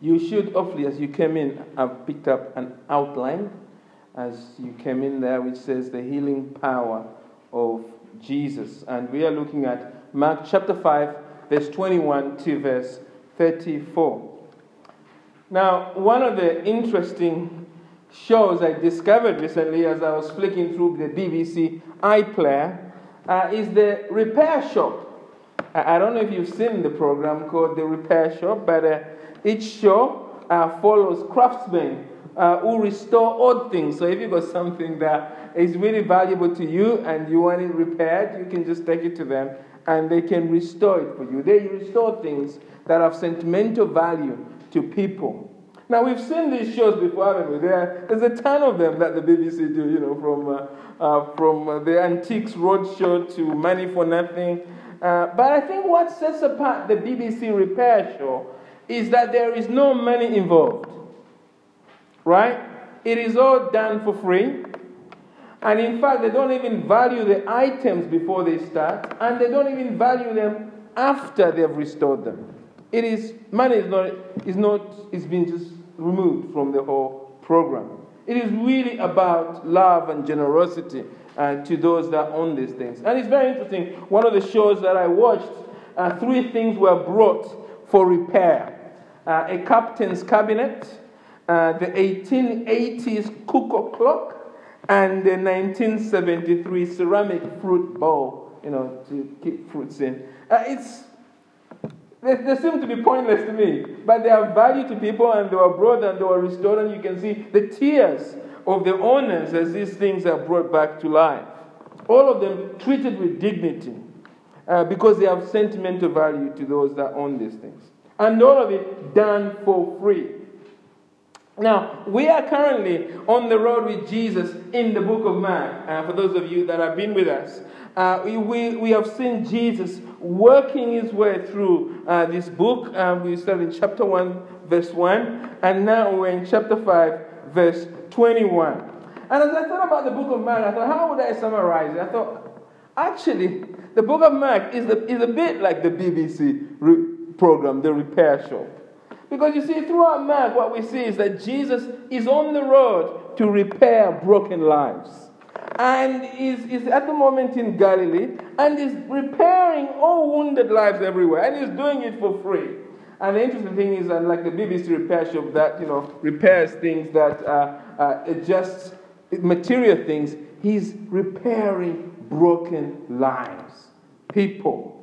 You should, hopefully, as you came in, have picked up an outline as you came in there, which says the healing power of Jesus. And we are looking at Mark chapter 5, verse 21 to verse 34. Now, one of the interesting shows I discovered recently as I was flicking through the BBC iPlayer uh, is the repair shop. I don't know if you've seen the program called The Repair Shop, but uh, each show uh, follows craftsmen uh, who restore old things. So if you've got something that is really valuable to you and you want it repaired, you can just take it to them and they can restore it for you. They restore things that have sentimental value to people. Now, we've seen these shows before, haven't we? There, there's a ton of them that the BBC do, you know, from, uh, uh, from uh, the Antiques Roadshow to Money for Nothing. Uh, but I think what sets apart the BBC Repair Show is that there is no money involved. Right? It is all done for free. And in fact, they don't even value the items before they start, and they don't even value them after they've restored them. It is money is not is not is being just removed from the whole program. It is really about love and generosity uh, to those that own these things. And it's very interesting. One of the shows that I watched, uh, three things were brought for repair uh, a captain's cabinet, uh, the 1880s cuckoo clock, and the 1973 ceramic fruit bowl, you know, to keep fruits in. Uh, it's they, they, seem to be pointless to me, but they have value to people and they were brought and they were restored, and you can see the tears of the owners as these things are brought back to life. All of them treated with dignity uh, because they have sentimental value to those that own these things. And all of it done for free. Now, we are currently on the road with Jesus in the book of Mark. Uh, for those of you that have been with us, uh, we, we have seen Jesus working his way through uh, this book. Um, we started in chapter 1, verse 1, and now we're in chapter 5, verse 21. And as I thought about the book of Mark, I thought, how would I summarize it? I thought, actually, the book of Mark is, the, is a bit like the BBC re- program, The Repair Shop. Because you see, throughout Mark, what we see is that Jesus is on the road to repair broken lives and is, is at the moment in Galilee and is repairing all wounded lives everywhere and he's doing it for free. And the interesting thing is that, like the BBC repair shop that you know repairs things that uh, uh, just material things, he's repairing broken lives, people.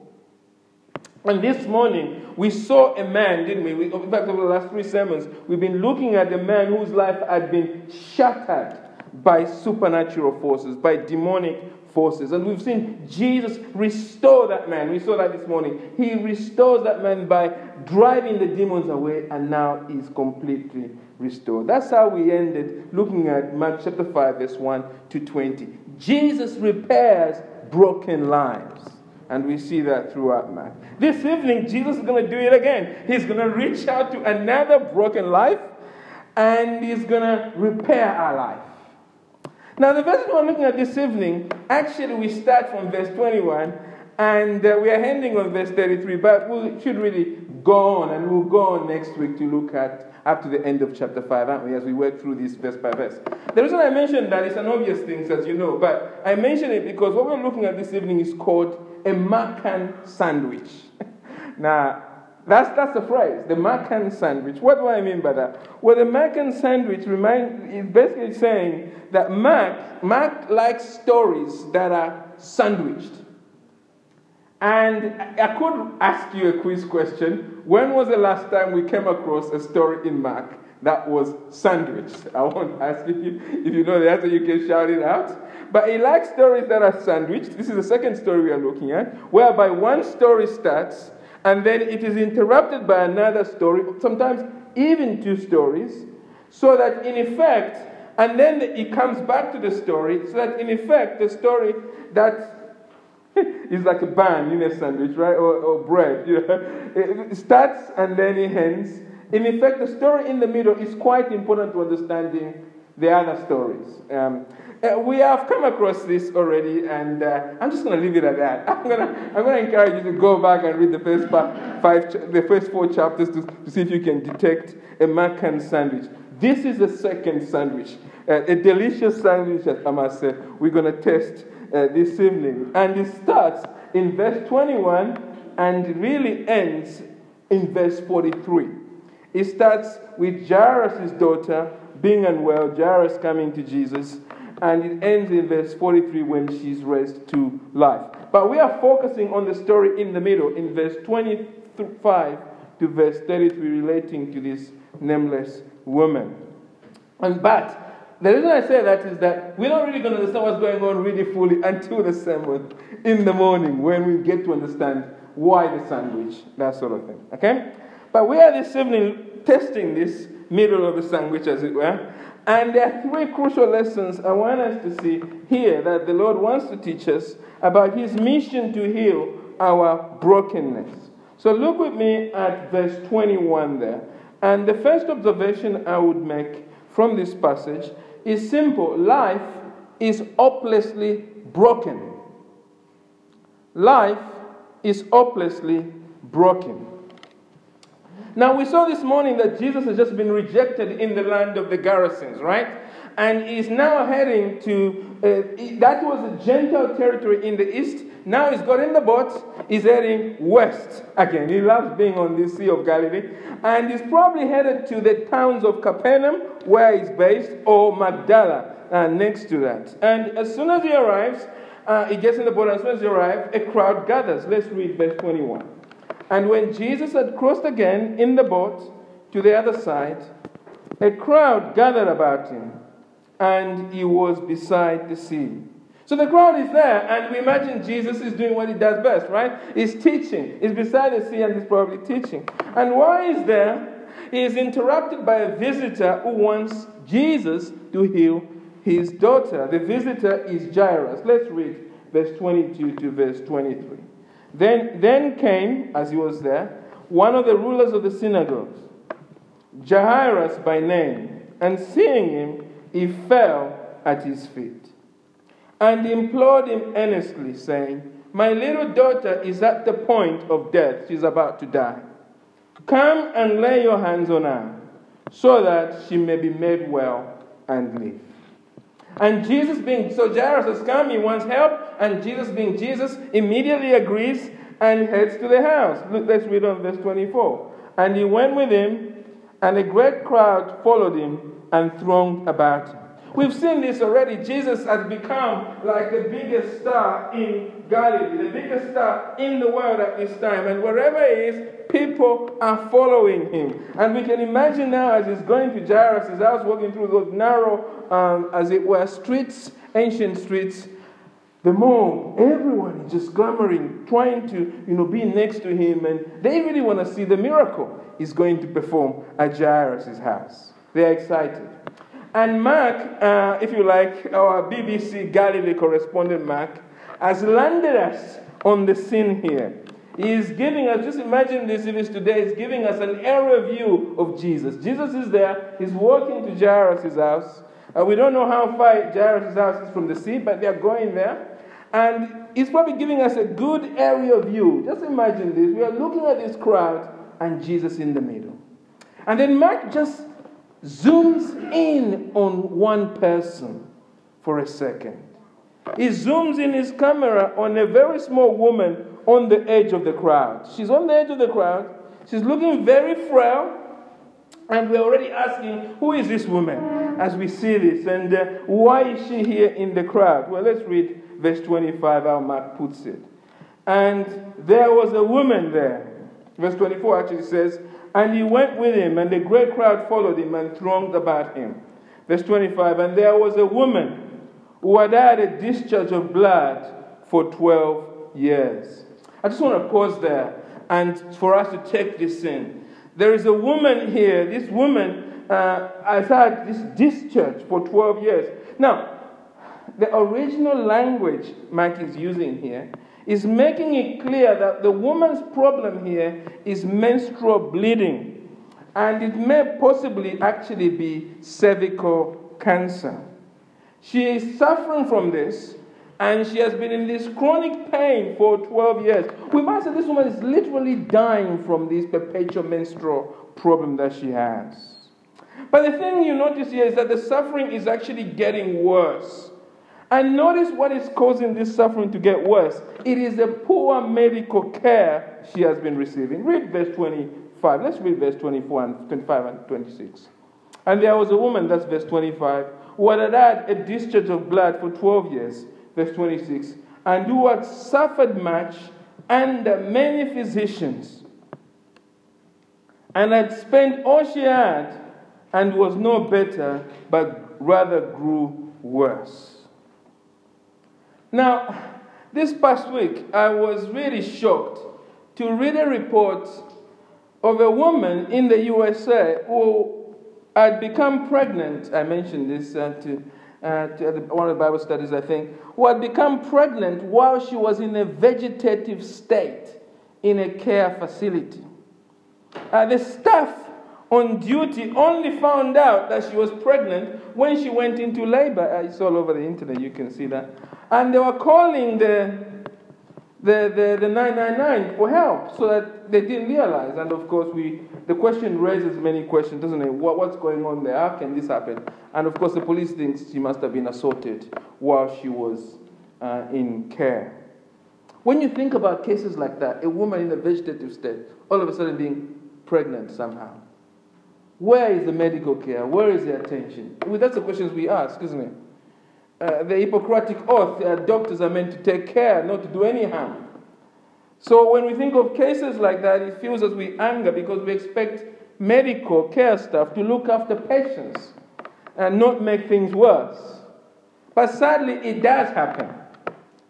And this morning, we saw a man, didn't we? we? In fact, over the last three sermons, we've been looking at a man whose life had been shattered by supernatural forces, by demonic forces. And we've seen Jesus restore that man. We saw that this morning. He restores that man by driving the demons away, and now he's completely restored. That's how we ended looking at Mark chapter 5, verse 1 to 20. Jesus repairs broken lives. And we see that throughout Mark. This evening, Jesus is going to do it again. He's going to reach out to another broken life and he's going to repair our life. Now, the verse we're looking at this evening, actually, we start from verse 21 and uh, we are ending on verse 33, but we should really go on and we'll go on next week to look at up to the end of chapter 5, aren't we, as we work through this verse by verse. The reason I mentioned that is an obvious thing, as you know, but I mention it because what we're looking at this evening is called a Markan sandwich. now, that's, that's the phrase, the Markan sandwich. What do I mean by that? Well, the Markan sandwich remind, is basically saying that Mark, Mark likes stories that are sandwiched. And I could ask you a quiz question. When was the last time we came across a story in Mark that was sandwiched? I won't ask you, if you know the answer, you can shout it out. But he likes stories that are sandwiched. This is the second story we are looking at, whereby one story starts and then it is interrupted by another story, sometimes even two stories, so that in effect, and then it comes back to the story, so that in effect, the story that is like a bun in a sandwich, right? Or, or bread. You know? It starts and then it ends. In effect, the story in the middle is quite important to understanding the other stories. Um, uh, we have come across this already, and uh, I'm just going to leave it at that. I'm going to I'm to encourage you to go back and read the first five, the first four chapters to, to see if you can detect a Markan sandwich. This is the second sandwich, uh, a delicious sandwich, as I must say. We're going to test uh, this evening, and it starts in verse 21 and really ends in verse 43. It starts with Jairus' daughter being unwell, Jairus coming to Jesus, and it ends in verse 43 when she's raised to life. But we are focusing on the story in the middle, in verse 25 to verse 33, relating to this nameless woman. And but the reason I say that is that we're not really going to understand what's going on really fully until the sermon in the morning when we get to understand why the sandwich, that sort of thing. Okay? But we are this evening testing this middle of the sandwich, as it were. And there are three crucial lessons I want us to see here that the Lord wants to teach us about His mission to heal our brokenness. So look with me at verse 21 there. And the first observation I would make from this passage is simple life is hopelessly broken. Life is hopelessly broken. Now, we saw this morning that Jesus has just been rejected in the land of the Gerasenes, right? And he's now heading to, uh, that was a Gentile territory in the east. Now he's got in the boat, he's heading west again. He loves being on the Sea of Galilee. And he's probably headed to the towns of Capernaum, where he's based, or Magdala, uh, next to that. And as soon as he arrives, uh, he gets in the boat, and as soon as he arrives, a crowd gathers. Let's read verse 21. And when Jesus had crossed again in the boat to the other side, a crowd gathered about him, and he was beside the sea. So the crowd is there, and we imagine Jesus is doing what he does best, right? He's teaching. He's beside the sea, and he's probably teaching. And while he's there, he is interrupted by a visitor who wants Jesus to heal his daughter. The visitor is Jairus. Let's read verse 22 to verse 23. Then, then came, as he was there, one of the rulers of the synagogues, Jairus by name, and seeing him, he fell at his feet and implored him earnestly, saying, My little daughter is at the point of death. She's about to die. Come and lay your hands on her, so that she may be made well and live. And Jesus, being so Jairus has come, he wants help, and Jesus, being Jesus, immediately agrees and heads to the house. Look, let's read on verse 24. And he went with him, and a great crowd followed him and thronged about him. We've seen this already. Jesus has become like the biggest star in Galilee, the biggest star in the world at this time. And wherever he is, people are following him. And we can imagine now as he's going to Jairus' house, walking through those narrow, um, as it were, streets, ancient streets, the mob, everyone is just clamoring, trying to, you know, be next to him, and they really want to see the miracle he's going to perform at Jairus' house. They're excited. And Mark, uh, if you like, our BBC Galilee correspondent Mark, has landed us on the scene here. He is giving us, just imagine this if it's today, he's giving us an aerial view of Jesus. Jesus is there, he's walking to Jairus' house. Uh, we don't know how far Jairus' house is from the sea, but they're going there. And he's probably giving us a good aerial view. Just imagine this. We are looking at this crowd and Jesus in the middle. And then Mark just zooms in on one person for a second. He zooms in his camera on a very small woman on the edge of the crowd. She's on the edge of the crowd. She's looking very frail. And we're already asking, who is this woman as we see this? And uh, why is she here in the crowd? Well, let's read verse 25, how Mark puts it. And there was a woman there. Verse 24 actually says, And he went with him, and a great crowd followed him and thronged about him. Verse 25, And there was a woman who had had a discharge of blood for 12 years. I just want to pause there and for us to take this in. There is a woman here, this woman uh, has had this discharge for 12 years. Now, the original language Mike is using here is making it clear that the woman's problem here is menstrual bleeding. And it may possibly actually be cervical cancer. She is suffering from this, and she has been in this chronic pain for 12 years. We might say this woman is literally dying from this perpetual menstrual problem that she has. But the thing you notice here is that the suffering is actually getting worse. And notice what is causing this suffering to get worse. It is the poor medical care she has been receiving. Read verse 25. Let's read verse 24 and 25 and 26. And there was a woman, that's verse 25, who had had a discharge of blood for 12 years, verse 26, and who had suffered much under many physicians, and had spent all she had, and was no better, but rather grew worse. Now, this past week, I was really shocked to read a report of a woman in the USA who had become pregnant. I mentioned this uh, to, uh, to one of the Bible studies, I think, who had become pregnant while she was in a vegetative state in a care facility. Uh, the staff on duty only found out that she was pregnant when she went into labor. Uh, it's all over the internet, you can see that. And they were calling the, the, the, the 999 for help so that they didn't realize. And of course, we, the question raises many questions, doesn't it? What, what's going on there? How can this happen? And of course, the police thinks she must have been assaulted while she was uh, in care. When you think about cases like that, a woman in a vegetative state, all of a sudden being pregnant somehow, where is the medical care? Where is the attention? Well, that's the questions we ask, isn't it? Uh, the Hippocratic oath, uh, doctors are meant to take care, not to do any harm. So when we think of cases like that, it feels as we anger because we expect medical care staff to look after patients and not make things worse. But sadly, it does happen.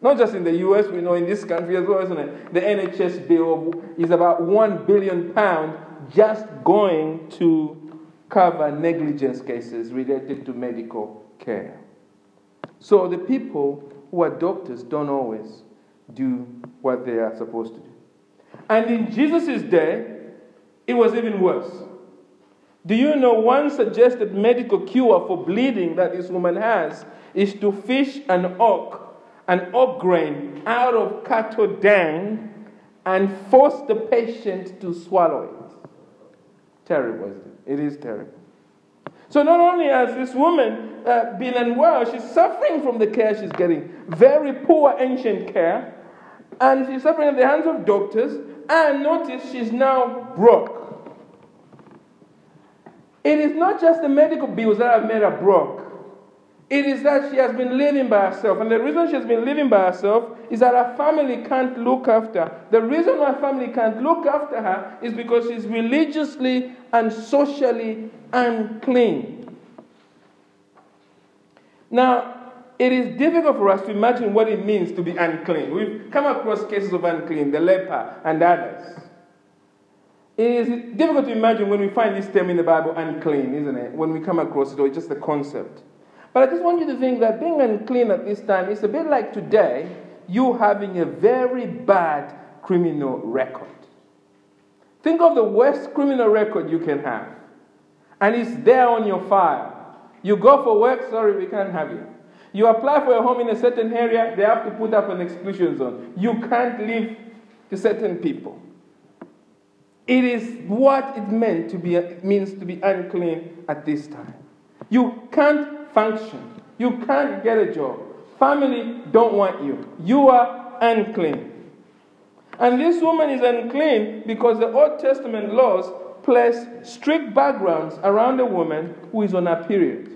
Not just in the US, we know in this country as well, isn't it? The NHS bill is about one billion pounds just going to cover negligence cases related to medical care. So the people who are doctors don't always do what they are supposed to do. And in Jesus' day, it was even worse. Do you know one suggested medical cure for bleeding that this woman has is to fish an oak, an oak grain, out of cattle dung and force the patient to swallow it? Terrible, isn't it? It is terrible. So not only has this woman uh, been unwell, she's suffering from the care she's getting. Very poor ancient care. And she's suffering at the hands of doctors. And notice she's now broke. It is not just the medical bills that have made her broke. It is that she has been living by herself. And the reason she has been living by herself is that her family can't look after her. The reason her family can't look after her is because she's religiously and socially unclean. Now, it is difficult for us to imagine what it means to be unclean. We've come across cases of unclean, the leper and others. It is difficult to imagine when we find this term in the Bible, unclean, isn't it? When we come across it, or just the concept. But I just want you to think that being unclean at this time is a bit like today, you having a very bad criminal record. Think of the worst criminal record you can have, and it's there on your file. You go for work, sorry, we can't have you. You apply for a home in a certain area, they have to put up an exclusion zone. You can't live to certain people. It is what it meant to be means to be unclean at this time. You can't function. You can't get a job. Family don't want you. You are unclean. And this woman is unclean because the Old Testament laws place strict backgrounds around a woman who is on her period.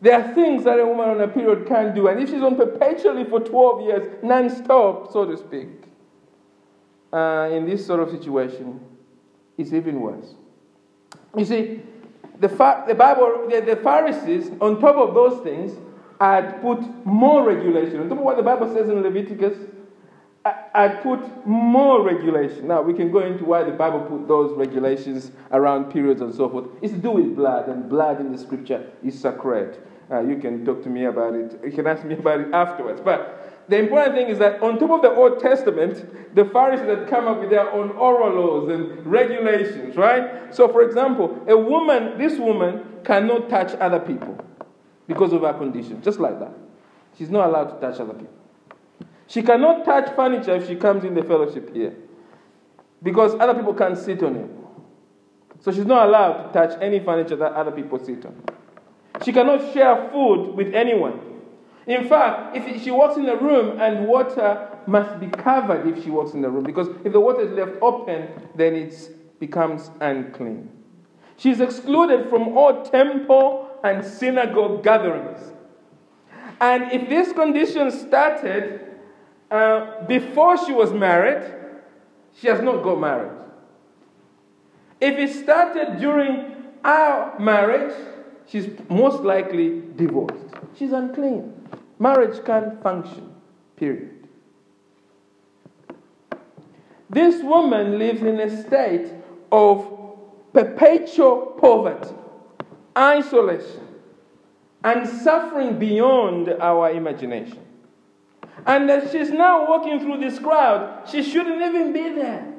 There are things that a woman on a period can't do. And if she's on perpetually for 12 years, non stop, so to speak, uh, in this sort of situation, it's even worse. You see, the, the Bible, the, the Pharisees, on top of those things, had put more regulation. On top of what the Bible says in Leviticus, I put more regulation. Now, we can go into why the Bible put those regulations around periods and so forth. It's to do with blood, and blood in the scripture is sacred. Uh, you can talk to me about it. You can ask me about it afterwards. But the important thing is that on top of the Old Testament, the Pharisees had come up with their own oral laws and regulations, right? So, for example, a woman, this woman, cannot touch other people because of her condition, just like that. She's not allowed to touch other people. She cannot touch furniture if she comes in the fellowship here because other people can't sit on it. So she's not allowed to touch any furniture that other people sit on. She cannot share food with anyone. In fact, if she walks in a room and water must be covered if she walks in the room, because if the water is left open, then it becomes unclean. She's excluded from all temple and synagogue gatherings. And if this condition started uh, before she was married, she has not got married. If it started during our marriage, she's most likely divorced. She's unclean. Marriage can't function, period. This woman lives in a state of perpetual poverty, isolation, and suffering beyond our imagination. And that she's now walking through this crowd, she shouldn't even be there.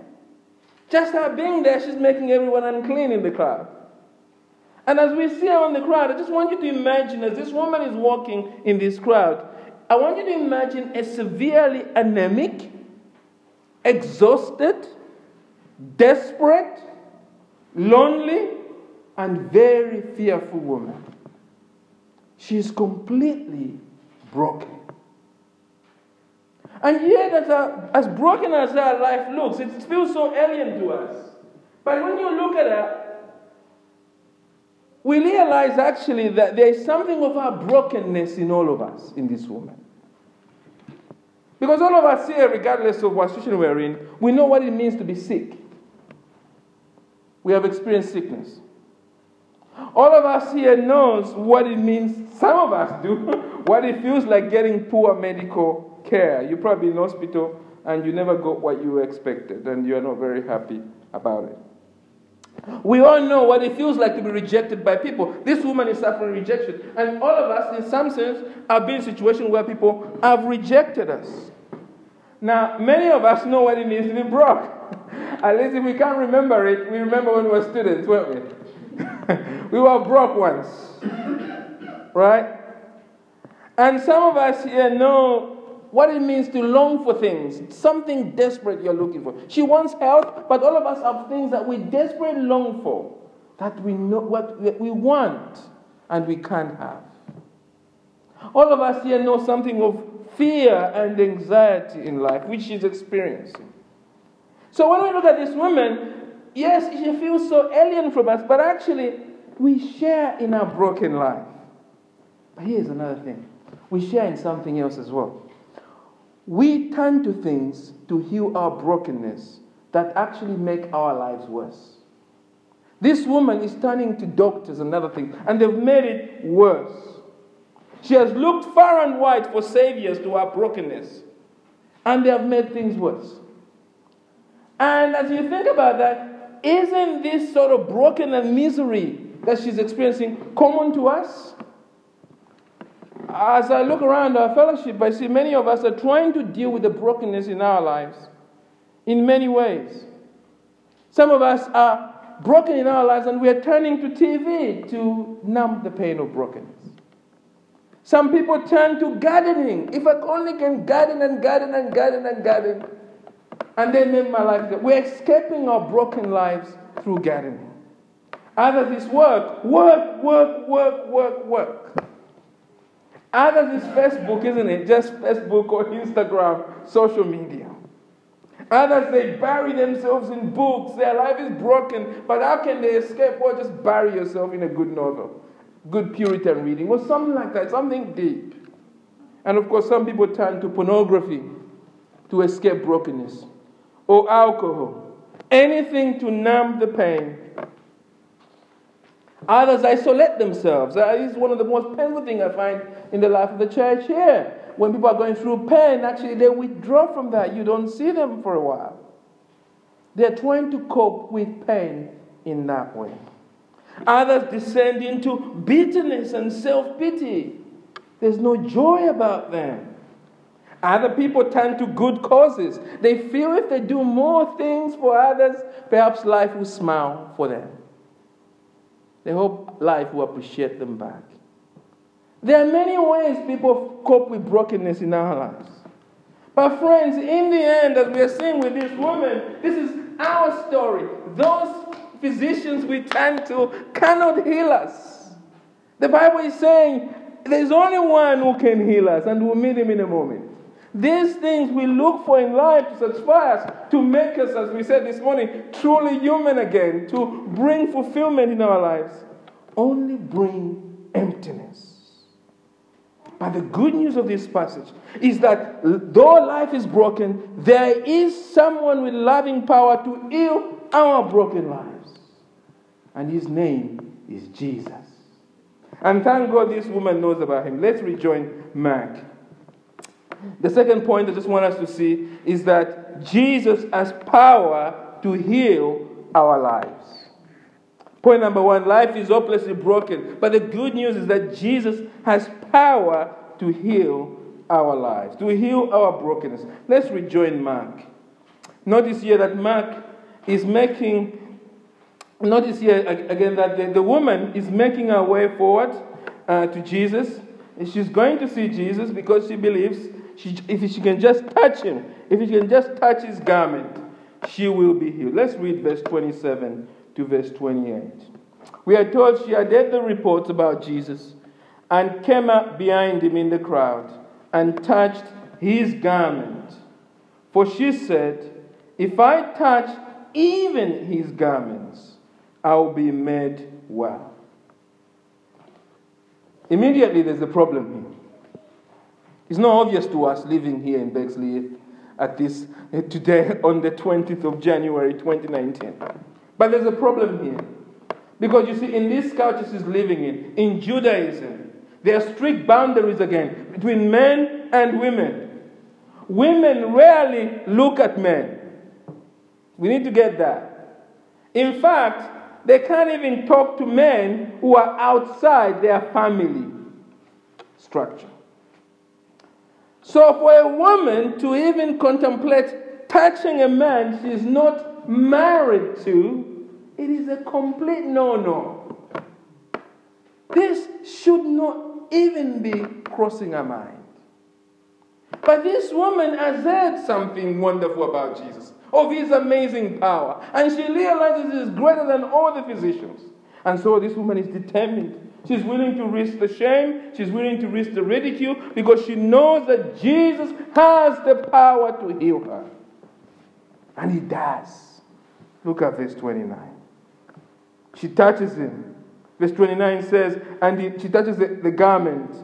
Just her being there, she's making everyone unclean in the crowd. And as we see her the crowd, I just want you to imagine as this woman is walking in this crowd, I want you to imagine a severely anemic, exhausted, desperate, lonely, and very fearful woman. She is completely broken. And yet, as, a, as broken as her life looks, it feels so alien to us. But when you look at her, we realize actually that there is something of our brokenness in all of us, in this woman. Because all of us here, regardless of what situation we're in, we know what it means to be sick. We have experienced sickness. All of us here knows what it means, some of us do, what it feels like getting poor medical care. You're probably in hospital and you never got what you expected and you're not very happy about it. We all know what it feels like to be rejected by people. This woman is suffering rejection. And all of us, in some sense, have been in a situation where people have rejected us. Now, many of us know what it means to be broke. At least if we can't remember it, we remember when we were students, weren't we? we were broke once. Right? And some of us here know what it means to long for things, something desperate you're looking for. She wants health, but all of us have things that we desperately long for, that we know what we want and we can't have. All of us here know something of fear and anxiety in life, which she's experiencing. So when we look at this woman, yes, she feels so alien from us, but actually, we share in our broken life. But here's another thing we share in something else as well we turn to things to heal our brokenness that actually make our lives worse. This woman is turning to doctors and other things, and they've made it worse. She has looked far and wide for saviors to her brokenness, and they have made things worse. And as you think about that, isn't this sort of broken and misery that she's experiencing common to us? As I look around our fellowship, I see many of us are trying to deal with the brokenness in our lives in many ways. Some of us are broken in our lives and we are turning to TV to numb the pain of brokenness. Some people turn to gardening. If I only can garden and garden and garden and garden, and then make my life. We're escaping our broken lives through gardening. Others is work, work, work, work, work, work. Others is Facebook, isn't it? Just Facebook or Instagram, social media. Others, they bury themselves in books. Their life is broken. But how can they escape? Well, just bury yourself in a good novel, good Puritan reading, or something like that, something deep. And of course, some people turn to pornography to escape brokenness, or alcohol, anything to numb the pain Others isolate themselves. That is one of the most painful things I find in the life of the church here. When people are going through pain, actually they withdraw from that. You don't see them for a while. They're trying to cope with pain in that way. Others descend into bitterness and self pity. There's no joy about them. Other people turn to good causes. They feel if they do more things for others, perhaps life will smile for them. They hope life will appreciate them back. There are many ways people cope with brokenness in our lives. But, friends, in the end, as we are seeing with this woman, this is our story. Those physicians we turn to cannot heal us. The Bible is saying there's only one who can heal us, and we'll meet him in a moment. These things we look for in life to satisfy us, to make us, as we said this morning, truly human again, to bring fulfillment in our lives, only bring emptiness. But the good news of this passage is that though life is broken, there is someone with loving power to heal our broken lives. And his name is Jesus. And thank God this woman knows about him. Let's rejoin Mark. The second point I just want us to see is that Jesus has power to heal our lives. Point number one life is hopelessly broken. But the good news is that Jesus has power to heal our lives, to heal our brokenness. Let's rejoin Mark. Notice here that Mark is making, notice here again that the, the woman is making her way forward uh, to Jesus. And she's going to see Jesus because she believes she, if she can just touch him, if she can just touch his garment, she will be healed. Let's read verse 27 to verse 28. We are told she had heard the reports about Jesus and came up behind him in the crowd and touched his garment. For she said, If I touch even his garments, I will be made well. Immediately, there's a problem here. It's not obvious to us living here in Bexley at this eh, today on the 20th of January 2019. But there's a problem here. Because you see, in this culture she's living in, in Judaism, there are strict boundaries again between men and women. Women rarely look at men. We need to get that. In fact, they can't even talk to men who are outside their family structure. So, for a woman to even contemplate touching a man she is not married to, it is a complete no no. This should not even be crossing her mind. But this woman has heard something wonderful about Jesus, of his amazing power, and she realizes he is greater than all the physicians. And so this woman is determined She's willing to risk the shame. She's willing to risk the ridicule because she knows that Jesus has the power to heal her. And he does. Look at verse 29. She touches him. Verse 29 says, and he, she touches the, the garment.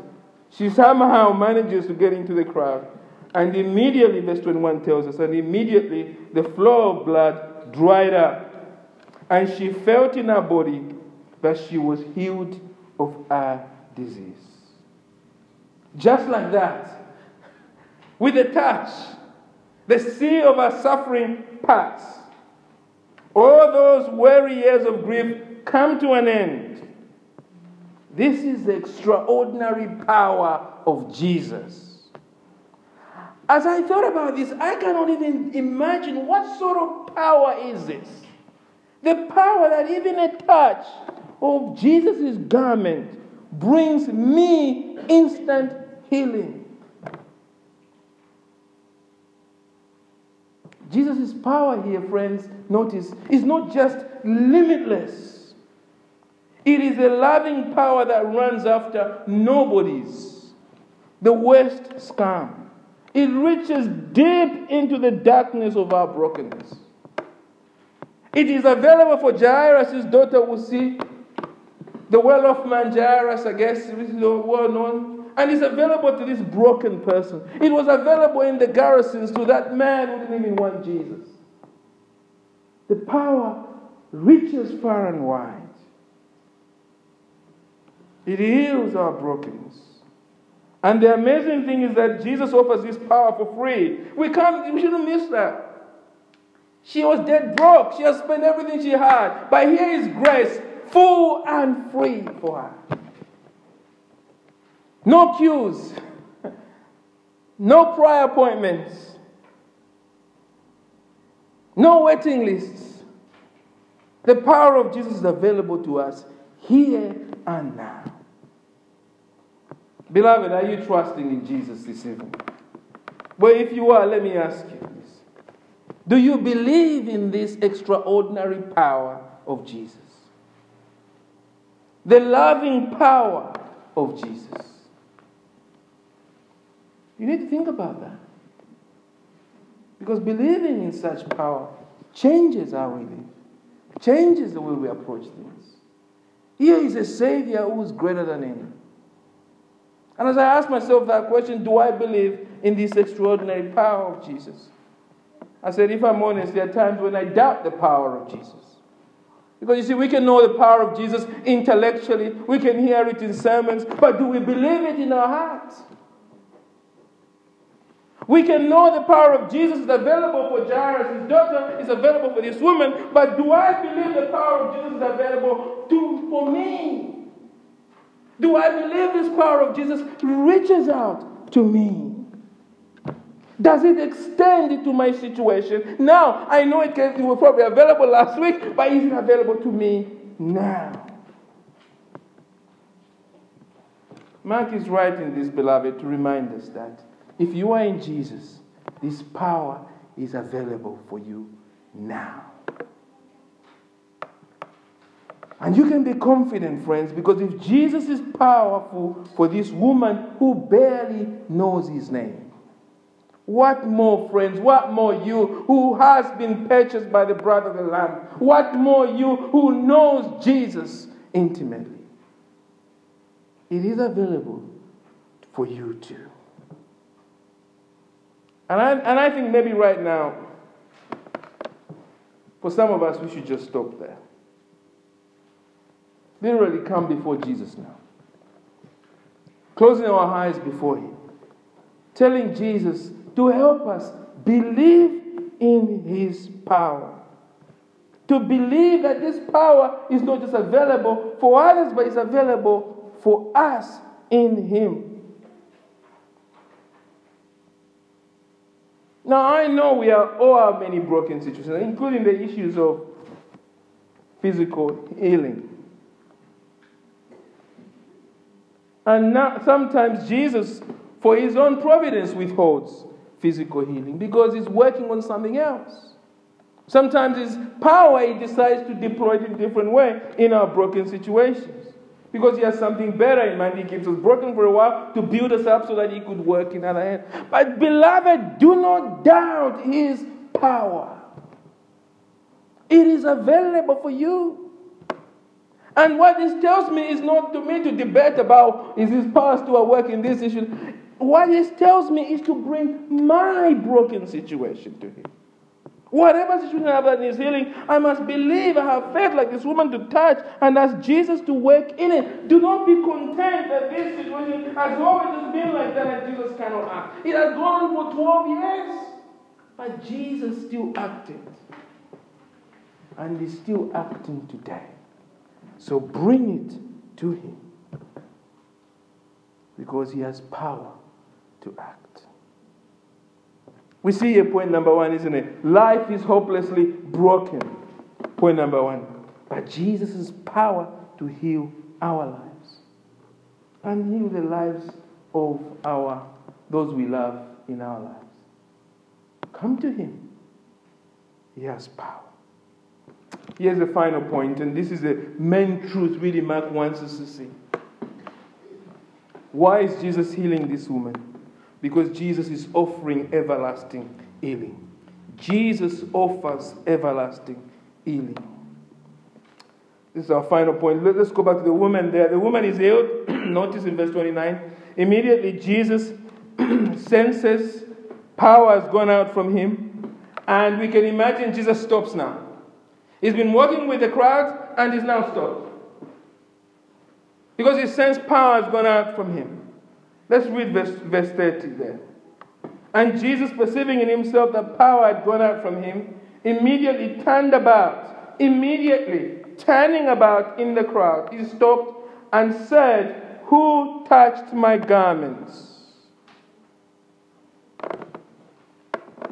She somehow manages to get into the crowd. And immediately, verse 21 tells us, and immediately the flow of blood dried up. And she felt in her body that she was healed of our disease. Just like that, with a touch, the sea of our suffering parts. All those weary years of grief come to an end. This is the extraordinary power of Jesus. As I thought about this, I cannot even imagine what sort of power is this. The power that even a touch of Jesus' garment brings me instant healing. Jesus' power here, friends, notice, is not just limitless. It is a loving power that runs after nobodies, the worst scam. It reaches deep into the darkness of our brokenness. It is available for Jairus' daughter, we see, the well-off man Jairus, I guess, is well known, and it's available to this broken person. It was available in the Gerasenes to that man who didn't even want Jesus. The power reaches far and wide. It heals our brokenness. And the amazing thing is that Jesus offers this power for free. We can't, we shouldn't miss that. She was dead broke. She has spent everything she had. But here is grace full and free for her. No queues. No prior appointments. No waiting lists. The power of Jesus is available to us here and now. Beloved, are you trusting in Jesus this evening? Well, if you are, let me ask you this. Do you believe in this extraordinary power of Jesus? The loving power of Jesus. You need to think about that. Because believing in such power changes how we live, changes the way we approach things. Here is a Savior who is greater than any. And as I ask myself that question, do I believe in this extraordinary power of Jesus? I said, if I'm honest, there are times when I doubt the power of Jesus. Because you see, we can know the power of Jesus intellectually, we can hear it in sermons, but do we believe it in our hearts? We can know the power of Jesus is available for Jairus, his daughter is available for this woman, but do I believe the power of Jesus is available to, for me? Do I believe this power of Jesus reaches out to me? Does it extend to my situation? Now, I know it, can, it was probably available last week, but is it available to me now? Mark is writing this, beloved, to remind us that if you are in Jesus, this power is available for you now. And you can be confident, friends, because if Jesus is powerful for this woman who barely knows his name, what more, friends? What more, you who has been purchased by the blood of the Lamb? What more, you who knows Jesus intimately? It is available for you too. And I, and I think maybe right now, for some of us, we should just stop there. Literally come before Jesus now. Closing our eyes before Him. Telling Jesus to help us believe in His power. To believe that this power is not just available for others, but is available for us in Him. Now, I know we are all have many broken situations, including the issues of physical healing. And now, sometimes Jesus, for his own providence, withholds physical healing because he's working on something else. Sometimes his power, he decides to deploy it in a different way in our broken situations. Because he has something better in mind. He keeps us broken for a while to build us up so that he could work in other hand. But beloved, do not doubt his power. It is available for you. And what this tells me is not to me to debate about is his power still at this issue. What this tells me is to bring my broken situation to him. Whatever situation I have that needs healing, I must believe, I have faith like this woman to touch and ask Jesus to work in it. Do not be content that this situation has always been like that and Jesus cannot act. It has gone on for 12 years, but Jesus still acted. And is still acting today. So bring it to Him because He has power to act. We see here point number one, isn't it? Life is hopelessly broken. Point number one. But Jesus' power to heal our lives and heal the lives of our those we love in our lives. Come to Him. He has power. Here's the final point, and this is the main truth really Mark wants us to see. Why is Jesus healing this woman? Because Jesus is offering everlasting healing. Jesus offers everlasting healing. This is our final point. Let's go back to the woman there. The woman is healed. Notice in verse 29. Immediately, Jesus senses power has gone out from him. And we can imagine Jesus stops now. He's been walking with the crowd and he's now stopped. Because he senses power has gone out from him. Let's read verse, verse 30 there. And Jesus, perceiving in himself that power had gone out from him, immediately turned about. Immediately turning about in the crowd, he stopped and said, Who touched my garments?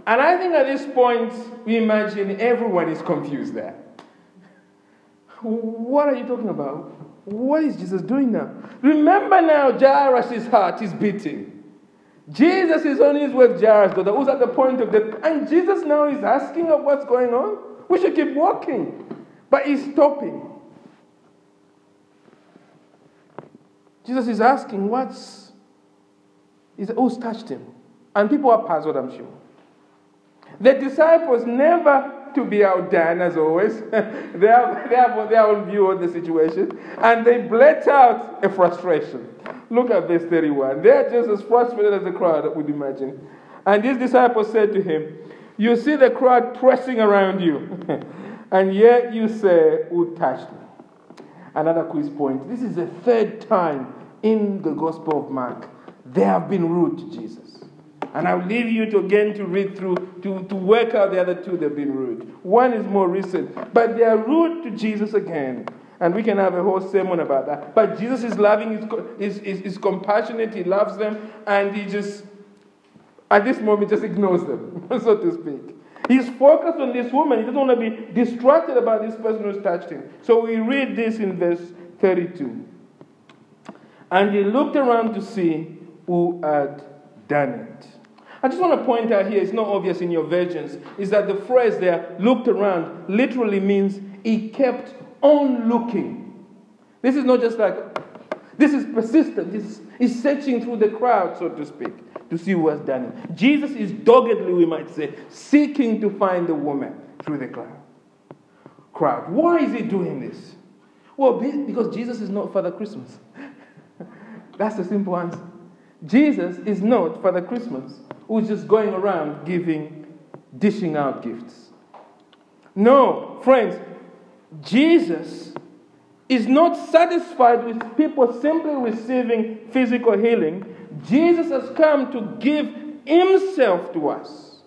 And I think at this point, we imagine everyone is confused there. What are you talking about? What is Jesus doing now? Remember now, Jairus' heart is beating. Jesus is on his way to Jairus' daughter, who's at the point of death. And Jesus now is asking of what's going on. We should keep walking. But he's stopping. Jesus is asking, what's. He's, who's touched him? And people are puzzled, I'm sure. The disciples never to be outdone, as always. they, have, they have their own view of the situation. And they blurt out a frustration. Look at verse 31. They are just as frustrated as the crowd would imagine. And these disciples said to him, You see the crowd pressing around you, and yet you say, Who touched me? Another quiz point. This is the third time in the Gospel of Mark they have been rude to Jesus. And I'll leave you to again to read through, to, to work out the other two that have been rude. One is more recent, but they are rude to Jesus again. And we can have a whole sermon about that. But Jesus is loving, he's, he's, he's compassionate, he loves them, and he just, at this moment, just ignores them, so to speak. He's focused on this woman. He doesn't want to be distracted about this person who's touched him. So we read this in verse 32. And he looked around to see who had done it. I just want to point out here, it's not obvious in your versions, is that the phrase there, looked around, literally means he kept on looking. This is not just like, this is persistent. He's, he's searching through the crowd, so to speak, to see who has done it. Jesus is doggedly, we might say, seeking to find the woman through the crowd. Crowd. Why is he doing this? Well, because Jesus is not Father Christmas. That's the simple answer. Jesus is not Father Christmas who's just going around giving, dishing out gifts. No, friends, Jesus is not satisfied with people simply receiving physical healing. Jesus has come to give himself to us.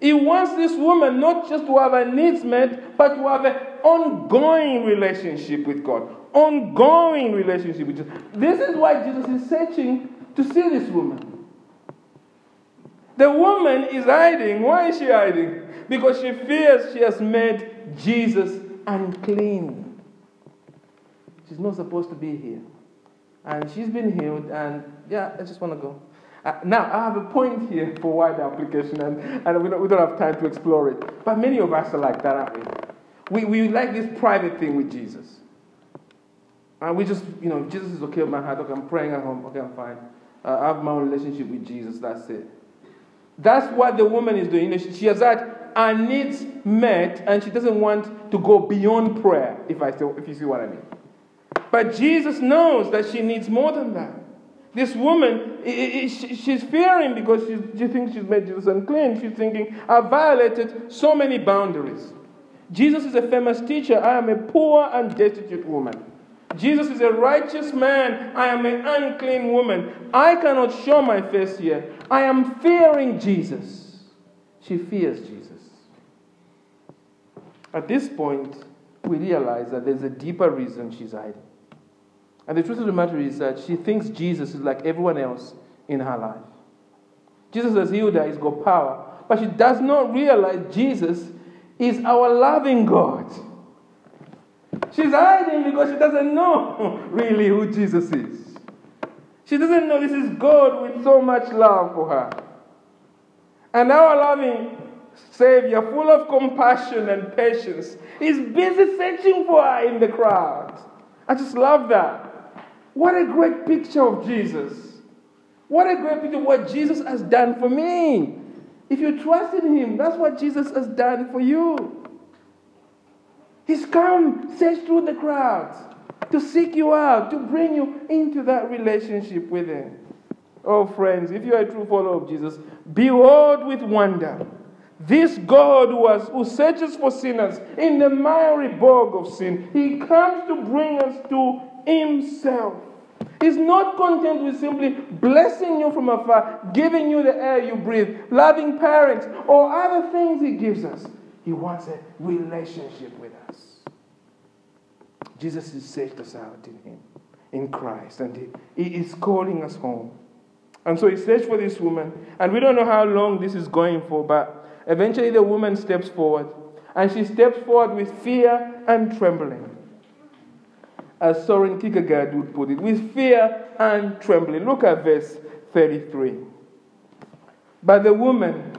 He wants this woman not just to have her needs met, but to have an ongoing relationship with God. Ongoing relationship with Jesus. This is why Jesus is searching to see this woman. The woman is hiding. Why is she hiding? Because she fears she has made Jesus unclean. She's not supposed to be here. And she's been healed, and yeah, I just want to go. Uh, now, I have a point here for wide application, and, and we, don't, we don't have time to explore it. But many of us are like that, aren't we? We, we like this private thing with Jesus. And we just, you know, Jesus is okay with my heart. Okay, I'm praying at home. Okay, I'm fine. Uh, I have my own relationship with Jesus. That's it. That's what the woman is doing. She has had her needs met, and she doesn't want to go beyond prayer, if, I still, if you see what I mean. But Jesus knows that she needs more than that. This woman, she's fearing because she thinks she's made Jesus unclean. She's thinking, I've violated so many boundaries. Jesus is a famous teacher. I am a poor and destitute woman. Jesus is a righteous man. I am an unclean woman. I cannot show my face here. I am fearing Jesus. She fears Jesus. At this point, we realize that there's a deeper reason she's hiding. And the truth of the matter is that she thinks Jesus is like everyone else in her life. Jesus has healed her, he's got power. But she does not realize Jesus is our loving God. She's hiding because she doesn't know really who Jesus is. She doesn't know this is God with so much love for her. And our loving Savior, full of compassion and patience, is busy searching for her in the crowd. I just love that. What a great picture of Jesus. What a great picture of what Jesus has done for me. If you trust in Him, that's what Jesus has done for you. He's come, search through the crowds to seek you out, to bring you into that relationship with Him. Oh, friends, if you are a true follower of Jesus, behold with wonder this God who, has, who searches for sinners in the miry bog of sin. He comes to bring us to Himself. He's not content with simply blessing you from afar, giving you the air you breathe, loving parents, or other things He gives us. He wants a relationship with us. Jesus has saved us out in Him, in Christ, and He, he is calling us home. And so he searched for this woman. And we don't know how long this is going for, but eventually the woman steps forward. And she steps forward with fear and trembling. As Soren Kierkegaard would put it, with fear and trembling. Look at verse 33. But the woman,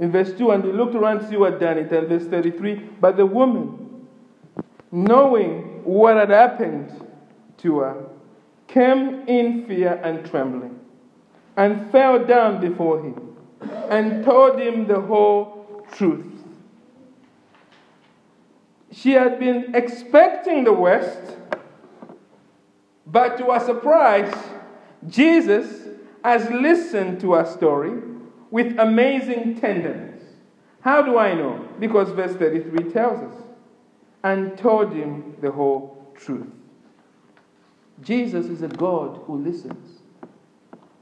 in verse 2, and they looked around to see what done it, and verse 33, but the woman, knowing what had happened to her, came in fear and trembling, and fell down before him, and told him the whole truth. She had been expecting the West, but to her surprise, Jesus has listened to her story with amazing tenderness. How do I know? Because verse 33 tells us, and told him the whole truth. Jesus is a God who listens.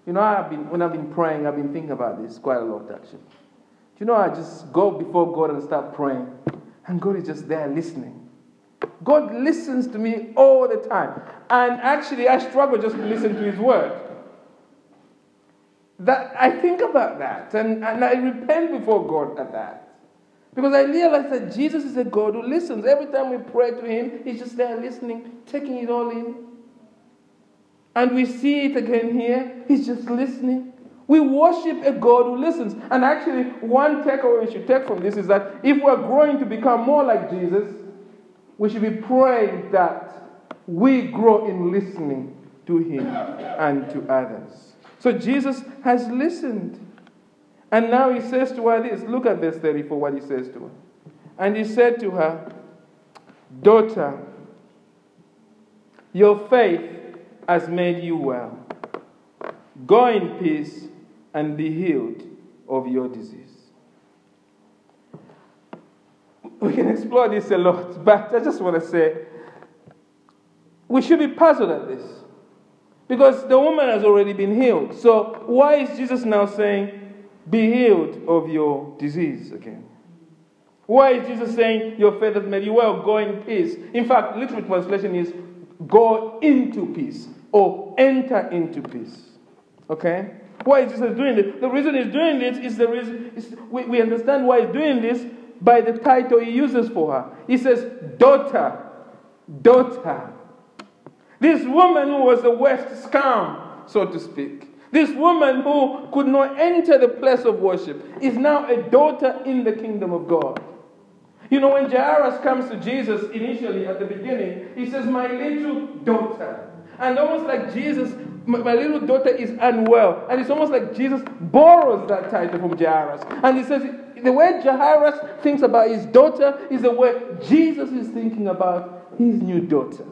You know, I've been, when I've been praying, I've been thinking about this quite a lot actually. Do you know, I just go before God and start praying, and God is just there listening. God listens to me all the time. And actually, I struggle just to listen to His word. That I think about that and, and I repent before God at that. Because I realize that Jesus is a God who listens. Every time we pray to Him, He's just there listening, taking it all in. And we see it again here. He's just listening. We worship a God who listens. And actually, one takeaway we should take from this is that if we're growing to become more like Jesus, we should be praying that we grow in listening to Him and to others. So Jesus has listened. And now he says to her this. Look at verse 34, what he says to her. And he said to her, Daughter, your faith has made you well. Go in peace and be healed of your disease. We can explore this a lot, but I just want to say we should be puzzled at this. Because the woman has already been healed. So why is Jesus now saying, Be healed of your disease again? Why is Jesus saying, Your faith has made you well, go in peace? In fact, literal translation is, Go into peace or enter into peace. Okay? Why is Jesus doing this? The reason he's doing this is the reason is we, we understand why he's doing this by the title he uses for her. He says, Daughter, daughter. This woman who was a West scum, so to speak, this woman who could not enter the place of worship, is now a daughter in the kingdom of God. You know, when Jairus comes to Jesus initially at the beginning, he says, My little daughter. And almost like Jesus, my, little daughter is unwell. And it's almost like Jesus borrows that title from Jairus. And he says, the way Jairus thinks about his daughter is the way Jesus is thinking about his new daughter.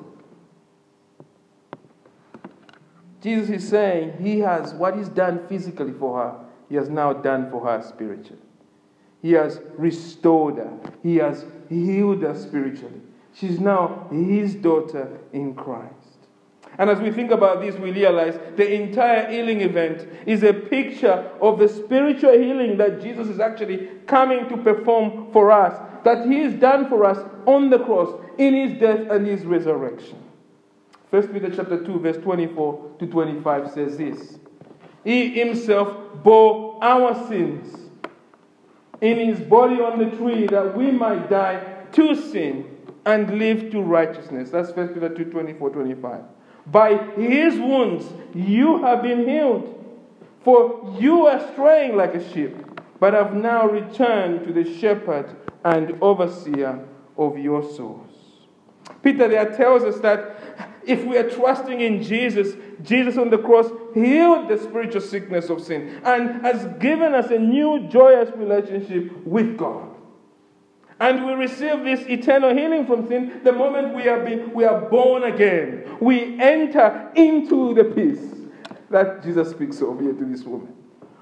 Jesus is saying he has what he's done physically for her, he has now done for her spiritually. He has restored her, he has healed her spiritually. She's now his daughter in Christ. And as we think about this, we realize the entire healing event is a picture of the spiritual healing that Jesus is actually coming to perform for us, that he has done for us on the cross in his death and his resurrection. 1 Peter chapter 2, verse 24 to 25 says this He himself bore our sins in his body on the tree that we might die to sin and live to righteousness. That's 1 Peter 2, 24, 25. By his wounds you have been healed. For you are straying like a sheep, but have now returned to the shepherd and overseer of your souls. Peter there tells us that if we are trusting in Jesus, Jesus on the cross healed the spiritual sickness of sin and has given us a new joyous relationship with God. And we receive this eternal healing from sin the moment we are, being, we are born again. We enter into the peace that Jesus speaks of here to this woman.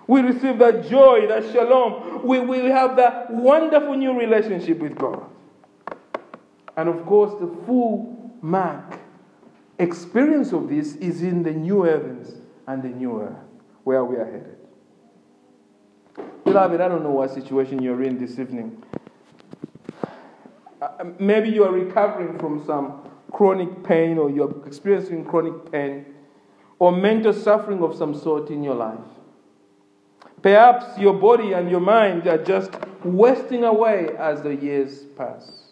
We receive that joy, that shalom. We, we have that wonderful new relationship with God. And of course, the full mark experience of this is in the new heavens and the new earth where we are headed. Beloved, I don't know what situation you're in this evening. Uh, maybe you are recovering from some chronic pain or you're experiencing chronic pain or mental suffering of some sort in your life. Perhaps your body and your mind are just wasting away as the years pass.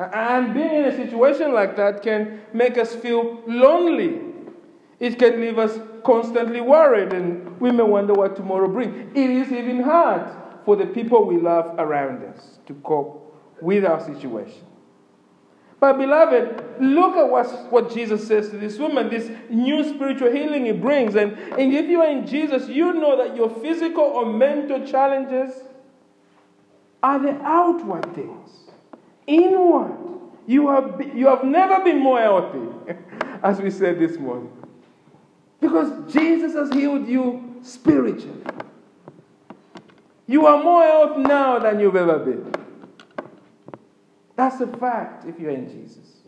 And being in a situation like that can make us feel lonely. It can leave us constantly worried, and we may wonder what tomorrow brings. It is even hard for the people we love around us to cope with our situation. But, beloved, look at what, what Jesus says to this woman, this new spiritual healing he brings. And, and if you are in Jesus, you know that your physical or mental challenges are the outward things. Inward, you have, you have never been more healthy, as we said this morning. Because Jesus has healed you spiritually. You are more healthy now than you've ever been. That's a fact if you're in Jesus.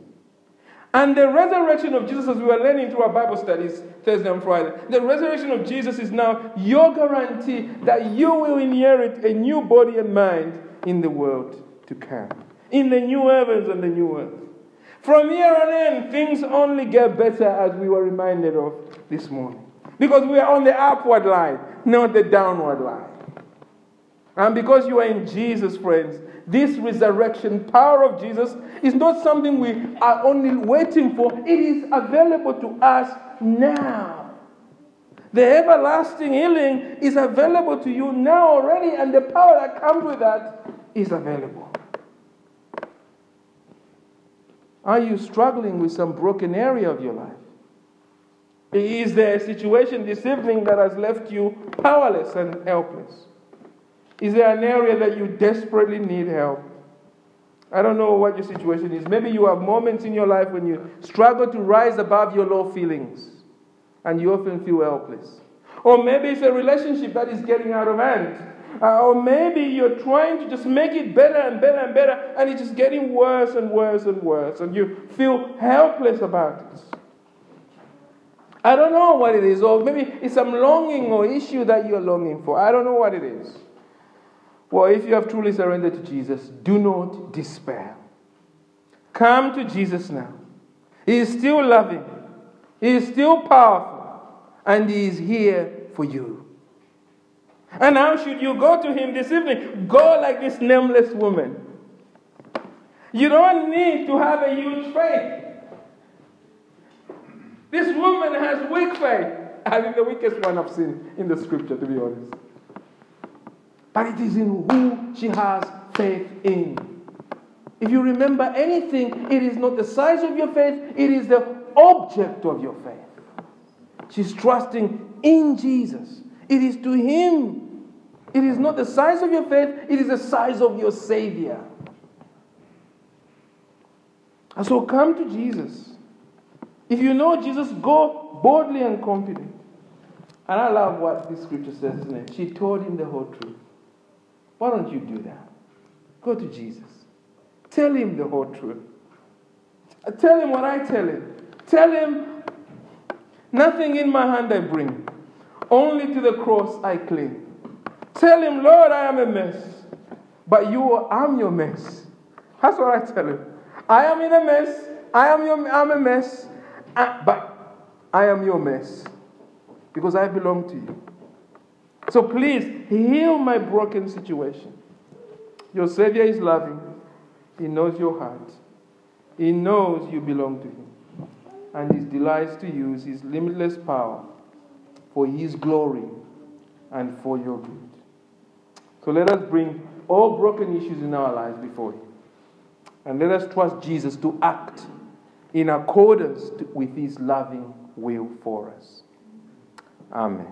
And the resurrection of Jesus, as we were learning through our Bible studies Thursday and Friday, the resurrection of Jesus is now your guarantee that you will inherit a new body and mind in the world to come, in the new heavens and the new earth. From here on in, things only get better as we were reminded of this morning. Because we are on the upward line, not the downward line. And because you are in Jesus, friends, this resurrection power of Jesus is not something we are only waiting for, it is available to us now. The everlasting healing is available to you now already, and the power that comes with that is available. Are you struggling with some broken area of your life? Is there a situation this evening that has left you powerless and helpless? Is there an area that you desperately need help? I don't know what your situation is. Maybe you have moments in your life when you struggle to rise above your low feelings and you often feel helpless. Or maybe it's a relationship that is getting out of hand. Uh, or maybe you're trying to just make it better and better and better and it's just getting worse and worse and worse and you feel helpless about it. I don't know what it is, or maybe it's some longing or issue that you're longing for. I don't know what it is. Well, if you have truly surrendered to Jesus, do not despair. Come to Jesus now. He is still loving, He is still powerful, and He is here for you. And how should you go to Him this evening? Go like this nameless woman. You don't need to have a huge faith. This woman has weak faith. I think the weakest one I've seen in the scripture, to be honest but it is in who she has faith in. If you remember anything, it is not the size of your faith, it is the object of your faith. She's trusting in Jesus. It is to Him. It is not the size of your faith, it is the size of your Savior. And so come to Jesus. If you know Jesus, go boldly and confident. And I love what this scripture says, isn't it? She told him the whole truth. Why don't you do that? Go to Jesus. Tell him the whole truth. Tell him what I tell him. Tell him, nothing in my hand I bring, only to the cross I cling. Tell him, Lord, I am a mess, but you I'm your mess. That's what I tell him. I am in a mess. I am your, I'm a mess, uh, but I am your mess because I belong to you. So please heal my broken situation. Your Savior is loving, He knows your heart, He knows you belong to Him, and He delights to use His limitless power for His glory and for your good. So let us bring all broken issues in our lives before Him. And let us trust Jesus to act in accordance with His loving will for us. Amen.